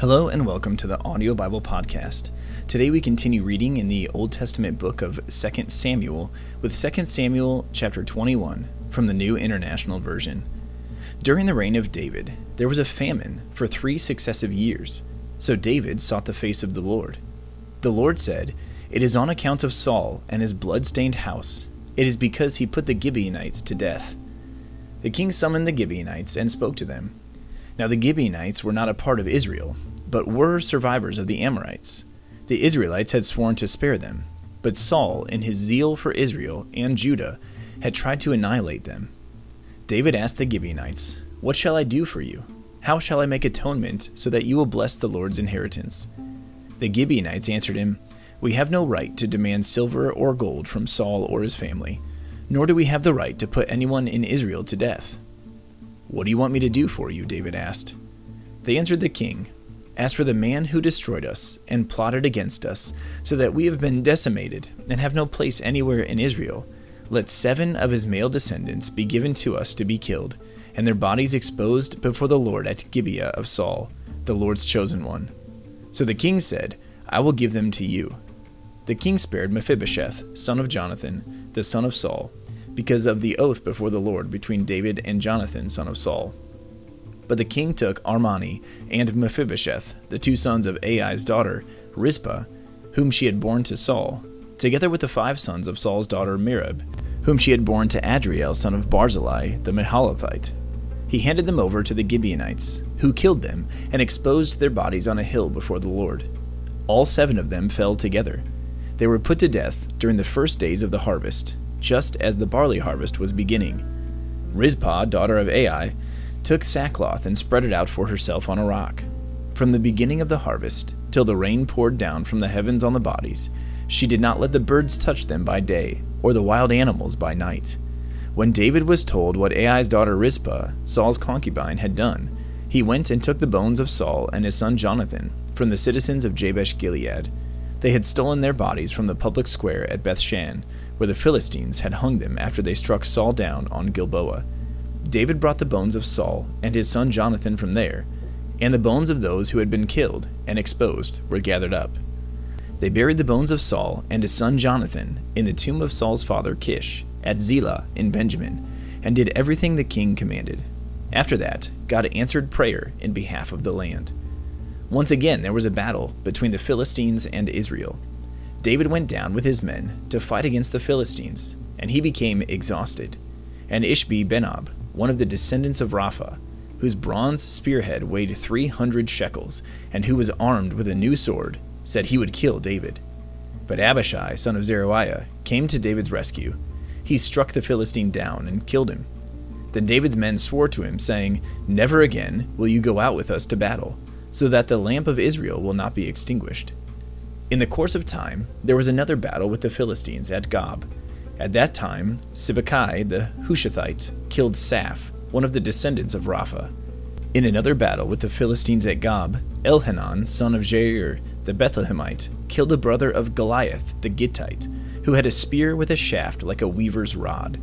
Hello and welcome to the Audio Bible Podcast. Today we continue reading in the Old Testament book of 2 Samuel with 2 Samuel chapter 21 from the New International Version. During the reign of David, there was a famine for three successive years. So David sought the face of the Lord. The Lord said, It is on account of Saul and his blood-stained house. It is because he put the Gibeonites to death. The king summoned the Gibeonites and spoke to them. Now the Gibeonites were not a part of Israel, but were survivors of the Amorites. The Israelites had sworn to spare them, but Saul, in his zeal for Israel and Judah, had tried to annihilate them. David asked the Gibeonites, What shall I do for you? How shall I make atonement so that you will bless the Lord's inheritance? The Gibeonites answered him, We have no right to demand silver or gold from Saul or his family, nor do we have the right to put anyone in Israel to death. What do you want me to do for you? David asked. They answered the king, As for the man who destroyed us and plotted against us, so that we have been decimated and have no place anywhere in Israel, let seven of his male descendants be given to us to be killed, and their bodies exposed before the Lord at Gibeah of Saul, the Lord's chosen one. So the king said, I will give them to you. The king spared Mephibosheth, son of Jonathan, the son of Saul, because of the oath before the Lord between David and Jonathan, son of Saul. But the king took Armoni and Mephibosheth, the two sons of Aiah's daughter, Rizpah, whom she had borne to Saul, together with the five sons of Saul's daughter Merab, whom she had borne to Adriel, son of Barzillai, the Meholathite. He handed them over to the Gibeonites, who killed them and exposed their bodies on a hill before the Lord. All seven of them fell together. They were put to death during the first days of the harvest, just as the barley harvest was beginning. Rizpah, daughter of Aiah, took sackcloth and spread it out for herself on a rock. From the beginning of the harvest till the rain poured down from the heavens on the bodies, she did not let the birds touch them by day, or the wild animals by night. When David was told what Aiah's daughter Rizpah, Saul's concubine, had done, he went and took the bones of Saul and his son Jonathan from the citizens of Jabesh Gilead. They had stolen their bodies from the public square at Bethshan, where the Philistines had hung them after they struck Saul down on Gilboa. David brought the bones of Saul and his son Jonathan from there, and the bones of those who had been killed and exposed were gathered up. They buried the bones of Saul and his son Jonathan in the tomb of Saul's father Kish at Zelah in Benjamin, and did everything the king commanded. After that, God answered prayer in behalf of the land. Once again, there was a battle between the Philistines and Israel. David went down with his men to fight against the Philistines, and he became exhausted. And Ishbi Benob, one of the descendants of Rapha, whose bronze spearhead weighed three hundred shekels, and who was armed with a new sword, said he would kill David. But Abishai, son of Zeruiah, came to David's rescue. He struck the Philistine down and killed him. Then David's men swore to him, saying, Never again will you go out with us to battle, so that the lamp of Israel will not be extinguished. In the course of time, there was another battle with the Philistines at Gob. At that time, Sibbecai the Hushathite killed Saph, one of the descendants of Rapha. In another battle with the Philistines at Gob, Elhanan, son of Jair the Bethlehemite, killed a brother of Goliath the Gittite, who had a spear with a shaft like a weaver's rod.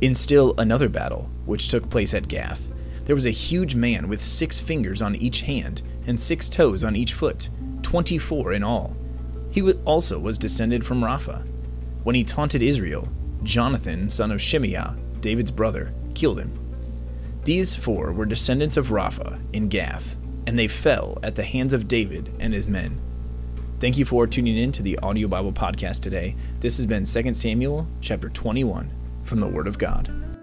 In still another battle, which took place at Gath, there was a huge man with six fingers on each hand and six toes on each foot, twenty four in all. He also was descended from Rapha. When he taunted Israel, Jonathan, son of Shimeah, David's brother, killed him. These four were descendants of Rapha in Gath, and they fell at the hands of David and his men. Thank you for tuning in to the Audio Bible Podcast today. This has been 2 Samuel chapter 21 from the Word of God.